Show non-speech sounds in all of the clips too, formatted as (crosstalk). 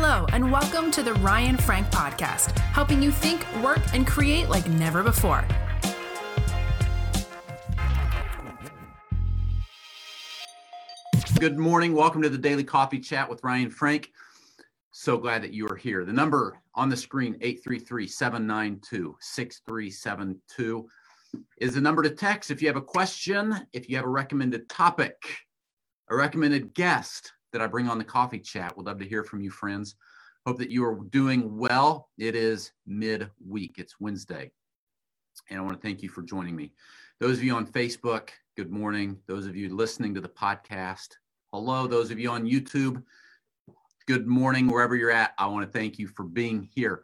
Hello, and welcome to the Ryan Frank Podcast, helping you think, work, and create like never before. Good morning. Welcome to the Daily Coffee Chat with Ryan Frank. So glad that you are here. The number on the screen, 833-792-6372, is the number to text if you have a question, if you have a recommended topic, a recommended guest that I bring on the coffee chat. We'd love to hear from you, friends. Hope that you are doing well. It is midweek. It's Wednesday. And I want to thank you for joining me. Those of you on Facebook, good morning. Those of you listening to the podcast, hello. Those of you on YouTube, good morning, wherever you're at. I want to thank you for being here.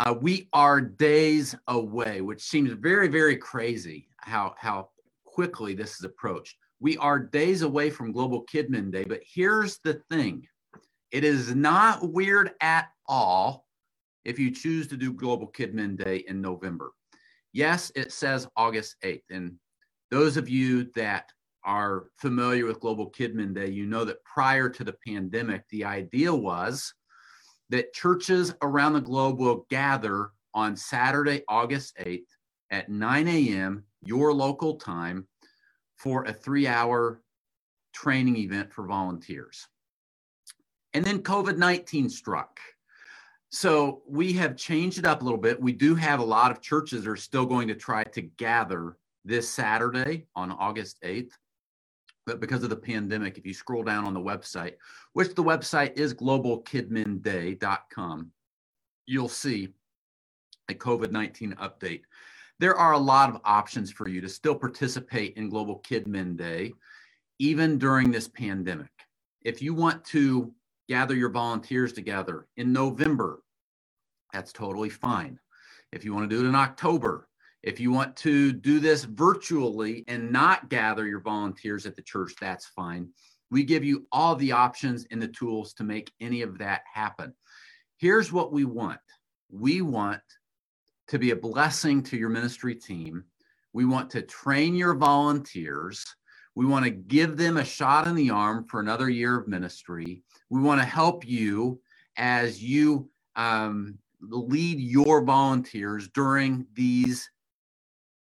Uh, we are days away, which seems very, very crazy how, how quickly this is approached. We are days away from Global Kidmin Day, but here's the thing it is not weird at all if you choose to do Global Kidmin Day in November. Yes, it says August 8th. And those of you that are familiar with Global Kidmin Day, you know that prior to the pandemic, the idea was that churches around the globe will gather on Saturday, August 8th at 9 a.m., your local time, for a three hour training event for volunteers. And then COVID 19 struck. So we have changed it up a little bit. We do have a lot of churches are still going to try to gather this Saturday on August 8th. But because of the pandemic, if you scroll down on the website, which the website is globalkidminday.com, you'll see a COVID 19 update. There are a lot of options for you to still participate in Global Kidmin Day, even during this pandemic. If you want to gather your volunteers together in November, that's totally fine. If you want to do it in October, if you want to do this virtually and not gather your volunteers at the church, that's fine. We give you all the options and the tools to make any of that happen. Here's what we want we want to be a blessing to your ministry team. We want to train your volunteers. We want to give them a shot in the arm for another year of ministry. We want to help you as you um, lead your volunteers during these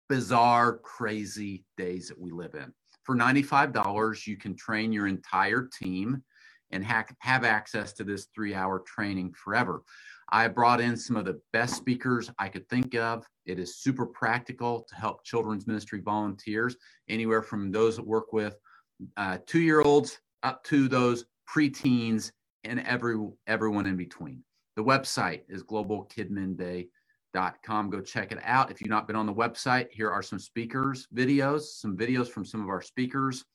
bizarre, crazy days that we live in. For $95, you can train your entire team and ha- have access to this three hour training forever. I brought in some of the best speakers I could think of. It is super practical to help children's ministry volunteers, anywhere from those that work with uh, two year olds up to those preteens and every everyone in between. The website is globalkidminday.com. Go check it out. If you've not been on the website, here are some speakers videos, some videos from some of our speakers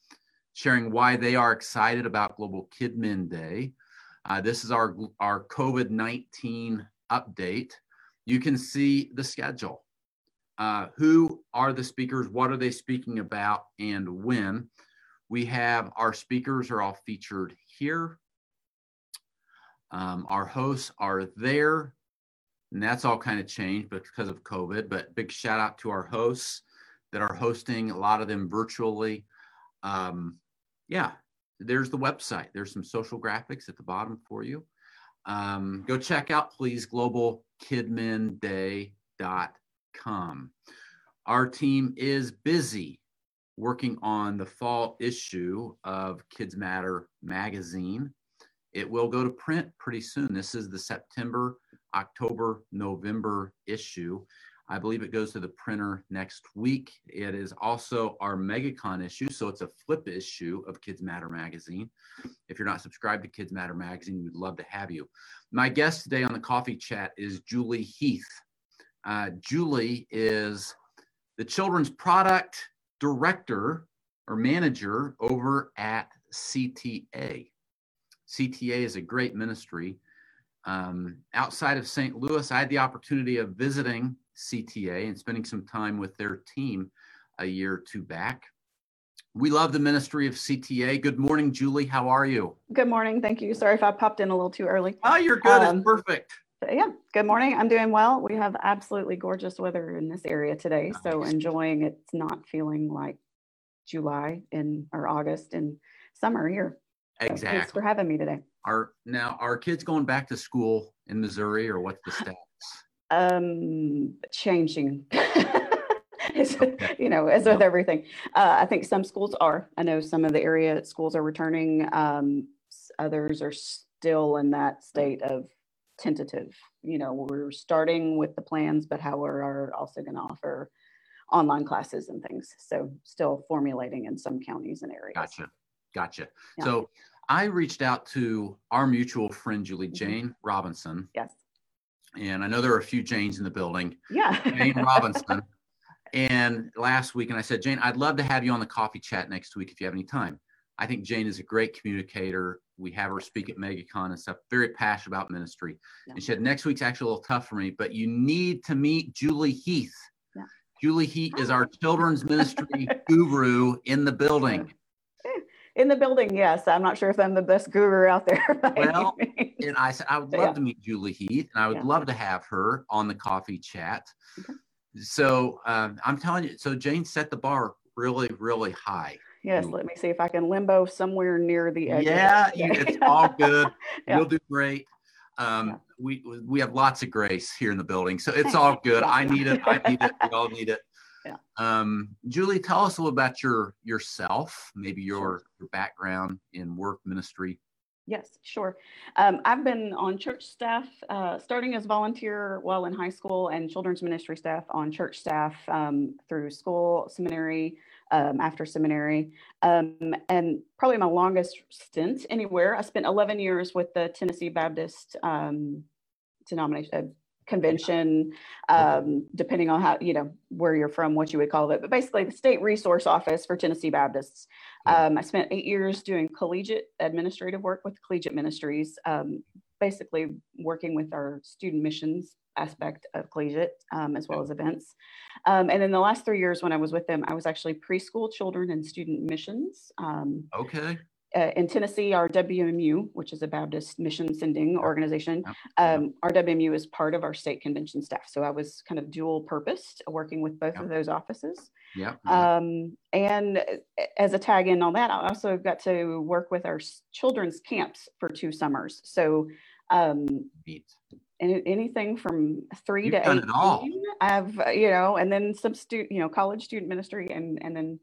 sharing why they are excited about Global Kidmin Day. Uh, this is our, our COVID 19 update. You can see the schedule. Uh, who are the speakers? What are they speaking about? And when? We have our speakers are all featured here. Um, our hosts are there. And that's all kind of changed because of COVID. But big shout out to our hosts that are hosting, a lot of them virtually. Um, yeah, there's the website. There's some social graphics at the bottom for you. Um, go check out, please, globalkidminday.com. Our team is busy working on the fall issue of Kids Matter magazine. It will go to print pretty soon. This is the September, October, November issue. I believe it goes to the printer next week. It is also our MegaCon issue, so it's a flip issue of Kids Matter magazine. If you're not subscribed to Kids Matter magazine, we'd love to have you. My guest today on the coffee chat is Julie Heath. Uh, Julie is the children's product director or manager over at CTA. CTA is a great ministry. Um, outside of St. Louis, I had the opportunity of visiting CTA and spending some time with their team a year or two back. We love the ministry of CTA. Good morning, Julie. How are you? Good morning. Thank you. Sorry if I popped in a little too early. Oh, you're good. Um, it's perfect. Yeah. Good morning. I'm doing well. We have absolutely gorgeous weather in this area today. Nice. So enjoying it's not feeling like July in or August and summer here. Exactly. Thanks for having me today. Are now are kids going back to school in Missouri or what's the status? Um, changing. (laughs) Okay. you know, as with everything. Uh, I think some schools are. I know some of the area schools are returning. Um, others are still in that state of tentative. You know, we're starting with the plans, but how we are also going to offer online classes and things. So still formulating in some counties and areas. Gotcha. Gotcha. Yeah. So I reached out to our mutual friend Julie Mhm. Jane Robinson, Yes. And I know there are a few Janes in the building. Yeah. Jane (laughs) Robinson. And last week, and I said, Jane, I'd love to have you on the coffee chat next week if you have any time. I think Jane is a great communicator. We have her speak at MegaCon and stuff, very passionate about ministry. Yeah. And she said, next week's actually a little tough for me, but you need to meet Julie Heath. Yeah. Julie Heath is our children's ministry (laughs) guru in the building. In the building, yes. I'm not sure if I'm the best guru out there. (laughs) Well. And I said, I would love yeah. to meet Julie Heath, and I would Yeah. love to have her on the coffee chat. Okay. So um, I'm telling you, so Jane set the bar really, really high. Yes, let me see if I can limbo somewhere near the edge. Yeah, you, it's all good. (laughs) You'll do great. Um. We we have lots of grace here in the building, so it's all good. I need it. I (laughs) need it. We all need it. Um, Julie, tell us a little about your yourself, maybe your your background in work ministry. Yes, sure. Um, I've been on church staff, uh, starting as volunteer while in high school and children's ministry staff on church staff um, through school, seminary, um, after seminary. Um, and probably my longest stint anywhere, I spent 11 years with the Tennessee Baptist um, denomination. Convention um, depending on how you know where you're from what you would call it but basically the state resource office for tennessee baptists um, I spent eight years doing collegiate administrative work with collegiate ministries, um, basically working with our student missions aspect of collegiate um, as well as events. Um, and then the last three years when I was with them, I was actually preschool children and student missions. Um, Okay. Uh, in Tennessee, our WMU, which is a Baptist mission sending organization, um, our WMU is part of our state convention staff. So I was kind of dual purposed, working with both of those offices. Yeah. Um, and uh, as a tag in on that, I also got to work with our children's camps for two summers. So um, anything from 3 You've to eight. I've, uh, you know, and then some student, you know, college student ministry and, and then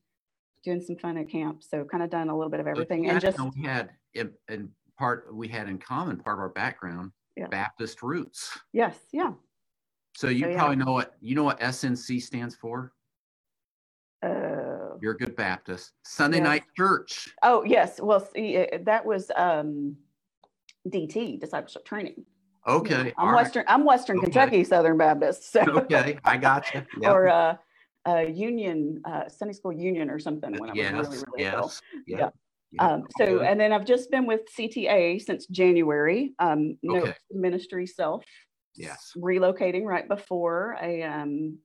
doing some fun at camp. So kind of done a little bit of everything and just, we had in, in part we had in common part of our background Yeah. Baptist roots. yes, yeah. So you So, yeah. probably know what you know what SNC stands for. Uh, You're a good Baptist. Sunday Yes. night church. oh, yes. Well, see, that was um, DT, discipleship training. Okay. I'm all right. Western, I'm Western Okay. Kentucky Southern Baptist. So. Okay, I got you. (laughs) Yep. or uh, uh, Union, uh, Sunday School Union or something when I was yes, really, really little. yes, Yeah. yep, yep, Um, so, good. and then I've just been with CTA since January. Um, no Okay. ministry self. Yes. Relocating right before a um,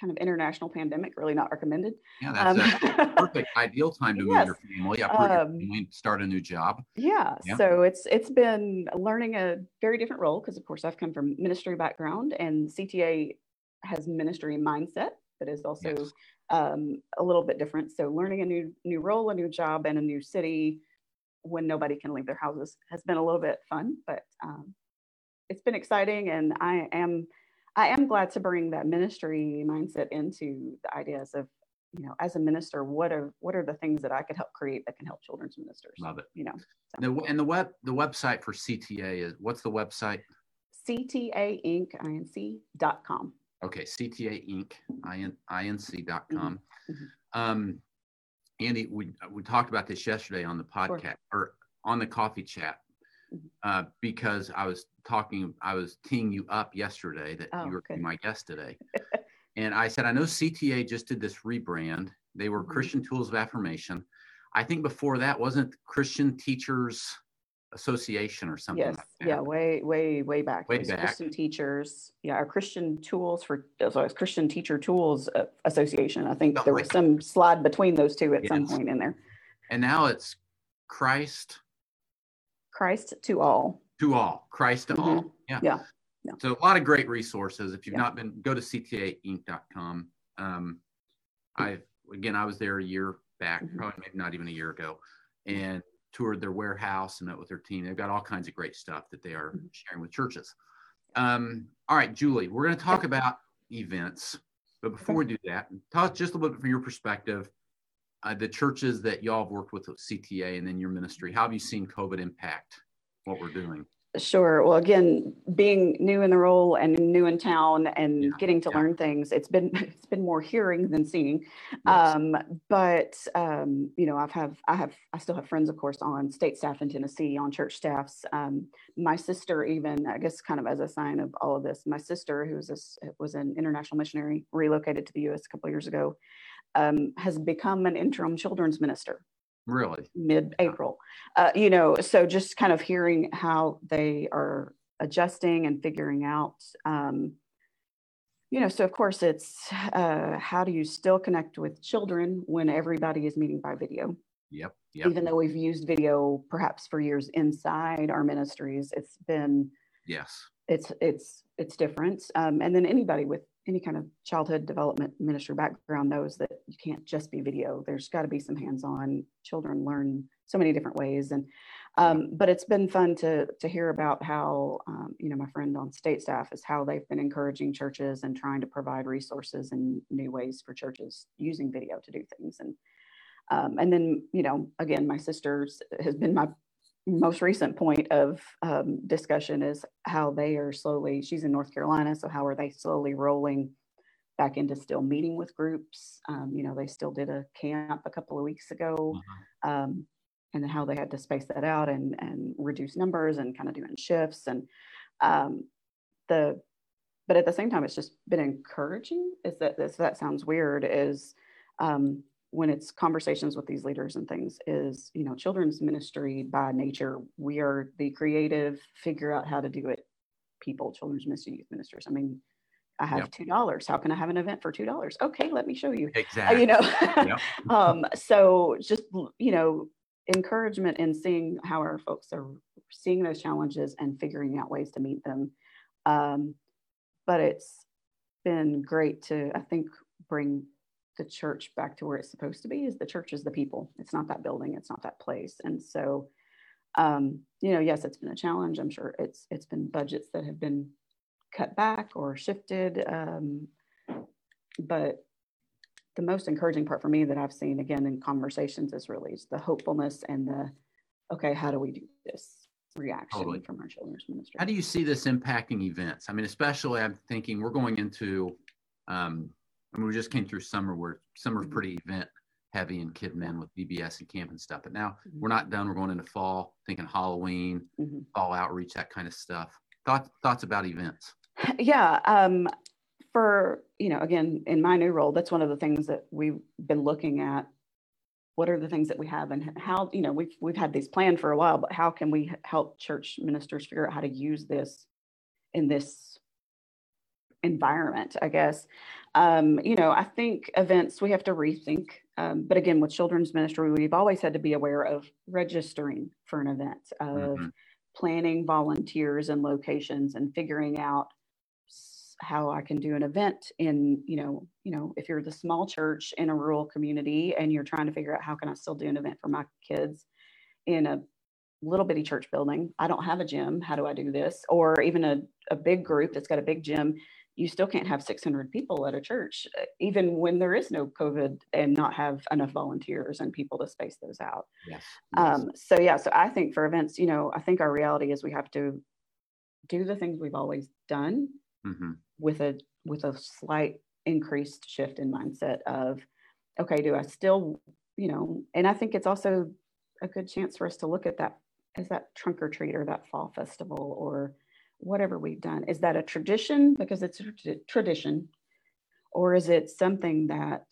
kind of international pandemic, really not recommended. yeah, that's a Um, (laughs) perfect ideal time to move your family, Yeah, Um, family, start a new job. Yeah, Yeah. so it's it's been learning a very different role because of course I've come from ministry background and CTA has ministry mindset, but is also Yes. um, a little bit different. So learning a new new role, a new job, and a new city when nobody can leave their houses has been a little bit fun, but um, it's been exciting, and I am I am glad to bring that ministry mindset into the ideas of you know as a minister what are what are the things that I could help create that can help children's ministers. Love it. You know, The, and the web the website for CTA is what's the website? cta inc ctainc.com. Okay, CTA Inc. IN, inc.com. mhm. Um, Andy, we we talked about this yesterday on the podcast or on the coffee chat Mhm. uh, because I was talking, I was teeing you up yesterday that Oh, you were good. my guest today, (laughs) and I said I know CTA just did this rebrand. They were Mhm. Christian Tools of Affirmation. I think before that wasn't Christian Teachers Association or something. Yes, like yeah, way, way, way back. Way back. Christian teachers, yeah, our Christian Tools for, uh, sorry, Christian Teacher Tools uh, Association. I think there was Something some slide between those two at some point in there. And now it's Christ Christ to all. to all, Christ to Mhm. all. Yeah. Yeah, yeah. So a lot of great resources. If you've Yeah. not been, go to ctainc.com. Um, I again, I was there a year back, Mhm. probably maybe not even a year ago, and toured their warehouse and met with their team. They've got all kinds of great stuff that they are mm-hmm. sharing with churches. Um, all right, Julie, we're going to talk about events, but before we do that, talk just a little bit from your perspective. Uh, the churches that y'all have worked with at CTA and then your ministry, how have you seen COVID impact what we're doing? Sure. Well, again, being new in the role and new in town and yeah, getting to yeah. learn things, it's been (laughs) it's been more hearing than seeing. Yes. Um, but um, you know, I've have I have I still have friends, of course, on state staff in Tennessee, on church staffs. Um, my sister, even I guess, kind of as a sign of all of this, my sister, who was this was an international missionary, relocated to the U.S. a couple years ago, um, has become an interim children's minister really? Mid-april. Uh, you know so just kind of hearing how they are adjusting and figuring out um, you know so of course it's uh, how do you still connect with children when everybody is meeting by video? Yep, yep. even though we've used video perhaps for years inside our ministries it's been yes. it's it's it's different. Um, and then anybody with any kind of childhood development ministry background knows that you can't just be video. There's got to be some hands-on. Children learn so many different ways, and um, but it's been fun to to hear about how um, you know my friend on state staff is how they've been encouraging churches and trying to provide resources and new ways for churches using video to do things and. Um, and then, you know, again, my sister has been my most recent point of um, discussion is how they are slowly, she's in North Carolina, so how are they slowly rolling back into still meeting with groups? Um, you know, they still did a camp a couple of weeks ago, uh-huh. um, and how they had to space that out and, and reduce numbers and kind of doing shifts. And um, the, but at the same time, it's just been encouraging. Is that this, that sounds weird, is um, when it's conversations with these leaders and things is you know children's ministry by nature we are the creative figure out how to do it people children's ministry youth ministers i mean i have two dollars. How can i have an event for two dollars? Okay let me show you. Exactly uh, you know yep. (laughs) um, so just you know encouragement in seeing how our folks are seeing those challenges and figuring out ways to meet them. Um, but it's been great to i think bring the church back to where it's supposed to be is the church is the people. It's not that building. It's not that place. And so um, you know yes it's been a challenge. I'm sure it's it's been budgets that have been cut back or shifted um, but the most encouraging part for me that i've seen again in conversations is really the hopefulness and the okay how do we do this reaction totally. from our children's ministry? How do you see this impacting events? I mean especially i'm thinking we're going into um, I mean, we just came through summer where summer's mm-hmm. pretty event heavy and kidmin with VBS and camp and stuff. But now mm-hmm. we're not done. We're going into fall, thinking Halloween, mm-hmm. fall outreach, that kind of stuff. Thoughts thoughts about events? (laughs) Yeah. Um, for you know, again, in my new role, that's one of the things that we've been looking at. What are the things that we have, and how you know we've we've had these planned for a while, but how can we help church ministers figure out how to use this in this environment? I guess um, you know, I think events we have to rethink. Um, but again, with children's ministry, we've always had to be aware of registering for an event, of mm-hmm. planning volunteers and locations, and figuring out how I can do an event in, you know, you know, if you're the small church in a rural community and you're trying to figure out how can I still do an event for my kids in a little bitty church building. I don't have a gym. How do I do this? Or even a, a big group that's got a big gym you still can't have 600 people at a church, uh, even when there is no COVID and not have enough volunteers and people to space those out. Yes. Um, so, yeah, so I think for events, you know, I think our reality is we have to do the things we've always done mm-hmm. with a with a slight increased shift in mindset of okay do i still you know and i think it's also a good chance for us to look at that as that trunk or treat or that fall festival or whatever we've done is that a tradition because it's a tradition or is it something that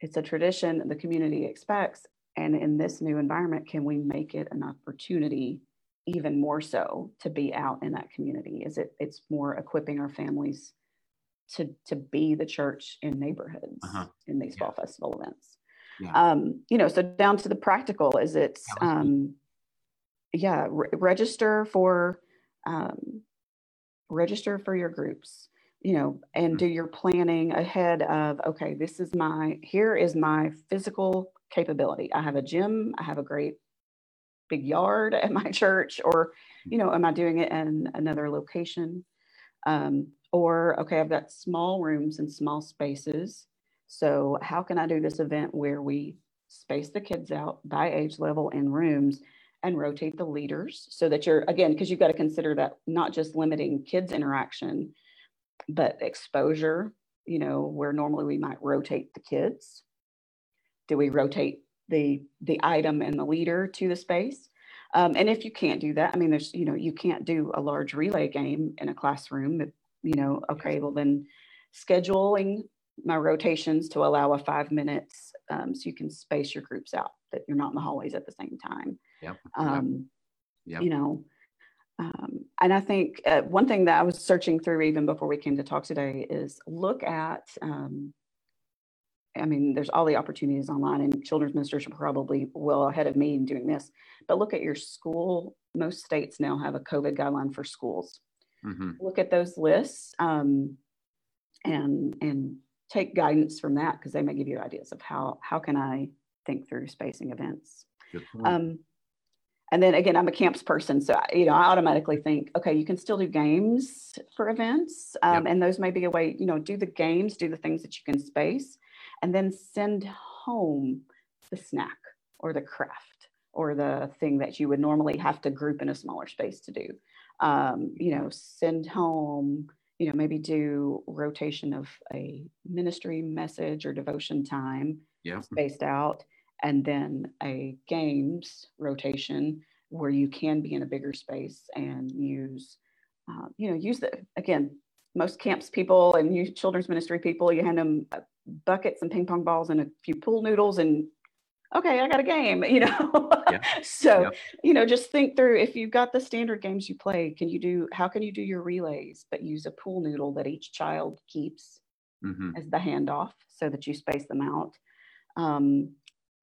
it's a tradition the community expects and in this new environment can we make it an opportunity even more so to be out in that community is it it's more equipping our families to to be the church in neighborhoods uh-huh. in these yeah. fall festival events yeah. um you know so down to the practical is it's um yeah re- register for um, register for your groups you know and mm-hmm. do your planning ahead of okay this is my here is my physical capability. I have a gym i have a great big yard at (laughs) my church or you know am i doing it in another location? Um, or okay i've got small rooms and small spaces. So how can i do this event where we space the kids out by age level in rooms and rotate the leaders so that you're again because you've got to consider that not just limiting kids interaction but exposure you know where normally we might rotate the kids. Do we rotate the the item and the leader to the space? Um, and if you can't do that i mean there's you know you can't do a large relay game in a classroom you know okay well then scheduling my rotations to allow a five minutes um, so you can space your groups out that you're not in the hallways at the same time Yep. um, Yep. you know um, and i think uh, one thing that i was searching through even before we came to talk today is look at um, i mean there's all the opportunities online and children's ministers are probably well ahead of me in doing this but look at your school. Most states now have a covid guideline for schools. Hmm look at those lists um, and and take guidance from that because they may give you ideas of how how can i think through spacing events. Um, and then again, I'm a camps person, so I- you know I automatically think, okay, you can still do games for events, um, and those may be a way. You know, do the games, do the things that you can space, and then send home the snack or the craft or the thing that you would normally have to group in a smaller space to do. Um, you know, send home. You know, maybe do rotation of a ministry message or devotion time yeah. spaced out and then a games rotation where you can be in a bigger space and use uh, you know use the again most camps people and you children's ministry people you hand them uh, buckets and ping pong balls and a few pool noodles and okay i got a game (laughs) you know Yeah. so Yeah. you know just think through if you've got the standard games you play can you do how can you do your relays but use a pool noodle that each child keeps hmm as the handoff so that you space them out. Um,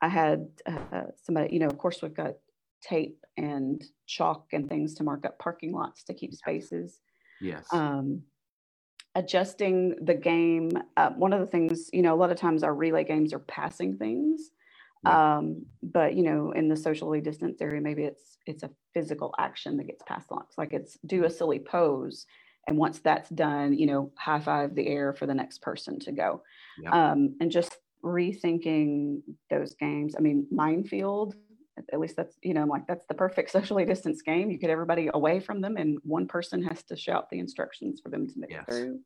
I had uh, somebody, you know, of course, we've got tape and chalk and things to mark up parking lots to keep spaces. Yes. Um, adjusting the game. Uh, one of the things, you know, a lot of times our relay games are passing things. Yeah. Um, but you know, in the socially distanced area, maybe it's it's a physical action that gets passed along. It's like it's do a silly pose, and once that's done, you know, high five the air for the next person to go, Yeah. um, and just rethinking those games. I mean, minefield. at- least that's you know, I'm like that's the perfect (laughs) socially distanced game. You get everybody away from them, and one person has to shout the instructions for them to make Yes. it through.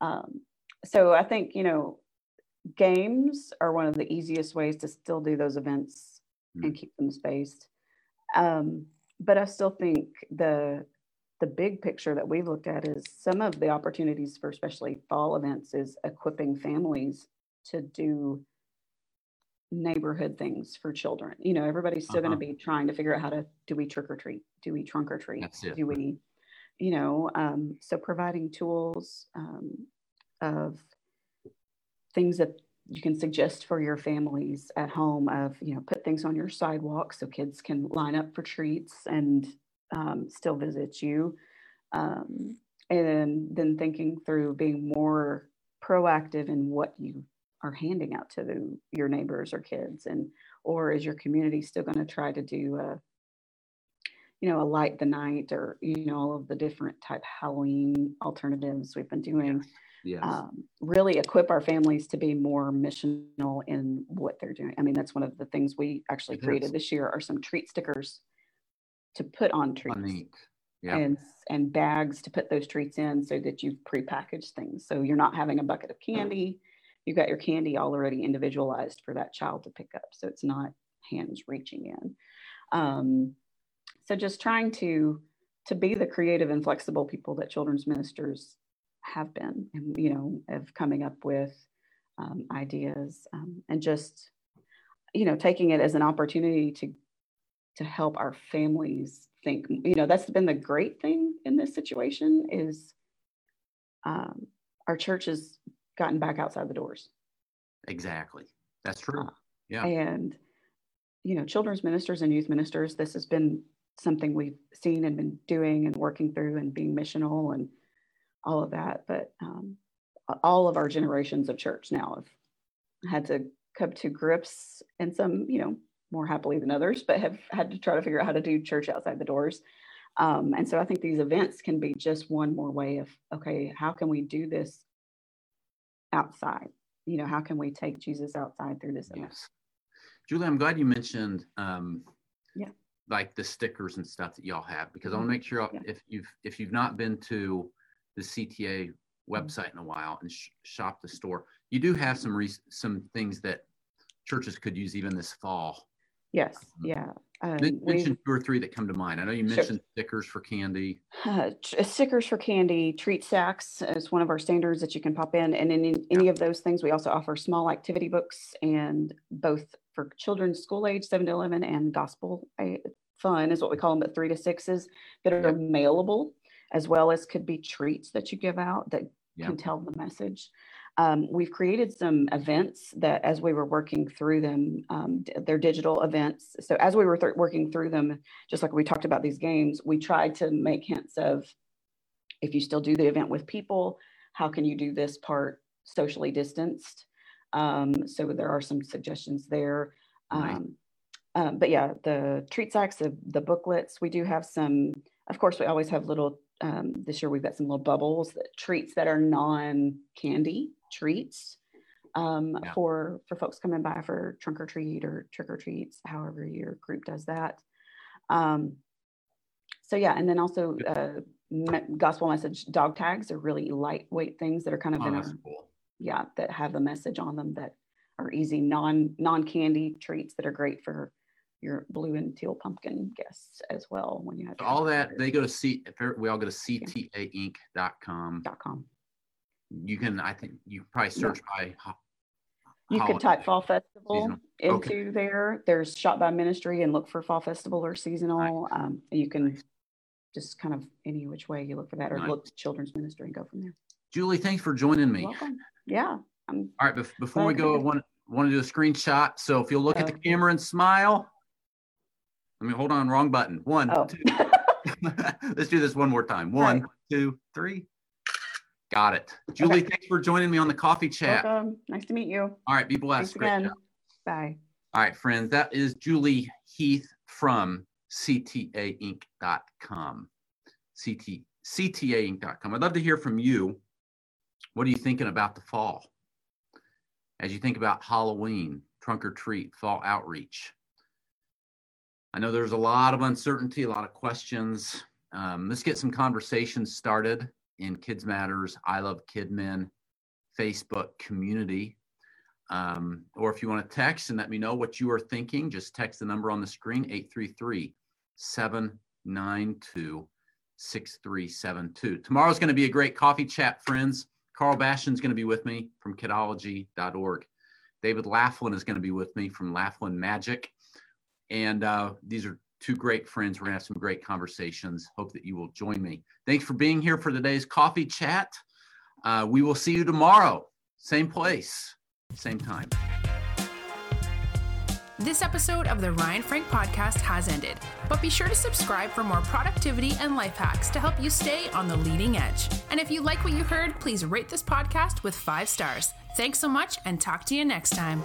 Um, so I think you know, games are one of the easiest ways to still do those events and Mm. keep them spaced. Um, but I still think the the big picture that we've looked at is some of the opportunities for especially fall events is equipping families to do neighborhood things for children. You know, everybody's still Uh-huh. going to be trying to figure out how to do we trick or treat? Do we trunk or treat? Do we, you know, um, so providing tools um, of things that you can suggest for your families at home of you know put things on your sidewalk so kids can line up for treats and um, still visit you um, and then thinking through being more proactive in what you are handing out to the, your neighbors or kids and or is your community still going to try to do a you know a light the night or you know all of the different type halloween alternatives we've been doing yes. um, really equip our families to be more missional in what they're doing. I mean, that's one of the things we actually It created is. this year are some treat stickers to put on treats. Yeah. and and bags to put those treats in so that you've prepackaged things. So you're not having a bucket of candy. You've got your candy already individualized for that child to pick up. So it's not hands reaching in. Um, so just trying to to be the creative and flexible people that children's ministers have been and you know of coming up with um, ideas um, and just you know taking it as an opportunity to to help our families think you know that's been the great thing in this situation is um, our church has gotten back outside the doors Exactly. That's true. Yeah. and you know children's ministers and youth ministers this has been something we've seen and been doing and working through and being missional and all of that but um, all of our generations of church now have had to come to grips and some you know more happily than others, but have had to try to figure out how to do church outside the doors. Um, and so I think these events can be just one more way of, okay, how can we do this outside? You know, how can we take Jesus outside through this event? Yes. Julie, I'm glad you mentioned um, Yeah. like the stickers and stuff that y'all have because I Mhm. want to make sure Yeah. if you've if you've not been to the CTA Mm-hmm. website in a while and sh- shop the store, you do have some re- some things that churches could use even this fall. Yes, yeah. Um, mention two or three that come to mind. I know you Sure. mentioned stickers for candy. Uh, stickers for candy, treat sacks is one of our standards that you can pop in. And in in any of those things, we also offer small activity books and both for children school age, seven to 11, and gospel uh, fun is what we call them, but three to sixes that are Yep. mailable, as well as could be treats that you give out that Yeah. can tell the message. Um, we've created some events that as we were working through them, um, they're digital events. So as we were th- working through them, just like we talked about these games, we tried to make hints of if you still do the event with people, how can you do this part socially distanced? Um, so there are some suggestions there. Right. Um, um, but yeah, the treat sacks, the, the booklets, we do have some, of course, we always have little, um, this year we've got some little bubbles, that, treats that are non-candy treats um, Yeah. for, for folks coming by for trunk or treat or trick or treats, however your group does that. Um, so yeah, and then also uh, me- gospel message dog tags are really lightweight things that are kind of Oh, in our, cool. yeah, that have a message on them that are easy, non non candy treats that are great for your blue and teal pumpkin guests as well. When you have all that they go to C. We all go to ctainc.com. dot com. You can, I think, you probably search by. ho- You could type fall festival seasonal. into Okay. there. There's shop by ministry and look for fall festival or seasonal. Um, you can just kind of any which way you look for that or Nice. look to children's ministry and go from there. Julie, thanks for joining me. Welcome. Yeah. I'm All right, bef- before we go, I want, want to do a screenshot. So if you'll look at the Oh. camera and smile. Let me hold on, wrong button. One, oh two. (laughs) Let's do this one more time. One, Right. two, three. Got it. Julie, thanks for joining me on the coffee chat. welcome. Nice to meet you. All right, be blessed. Thanks again. Bye. All right, friends, that is Julie Heath from ctainc.com. CT, ctainc.com. I'd love to hear from you. What are you thinking about the fall? As you think about Halloween, trunk or treat, fall outreach. I know there's a lot of uncertainty, a lot of questions. Um, let's get some conversations started in Kids Matters, I Love Kidmin Facebook community. Um, or if you want to text and let me know what you are thinking, just text the number on the screen 833 792 6372. Tomorrow's going to be a great coffee chat, friends. Karl Bastian's going to be with me from kidology.org. David Laughlin is going to be with me from Laughlin Magic. And uh, these are two great friends. We're going to have some great conversations. Hope that you will join me. Thanks for being here for today's coffee chat. Uh, we will see you tomorrow, same place, same time. This episode of the Ryan Frank podcast has ended, but be sure to subscribe for more productivity and life hacks to help you stay on the leading edge. And if you like what you heard, please rate this podcast with five stars. Thanks so much and talk to you next time.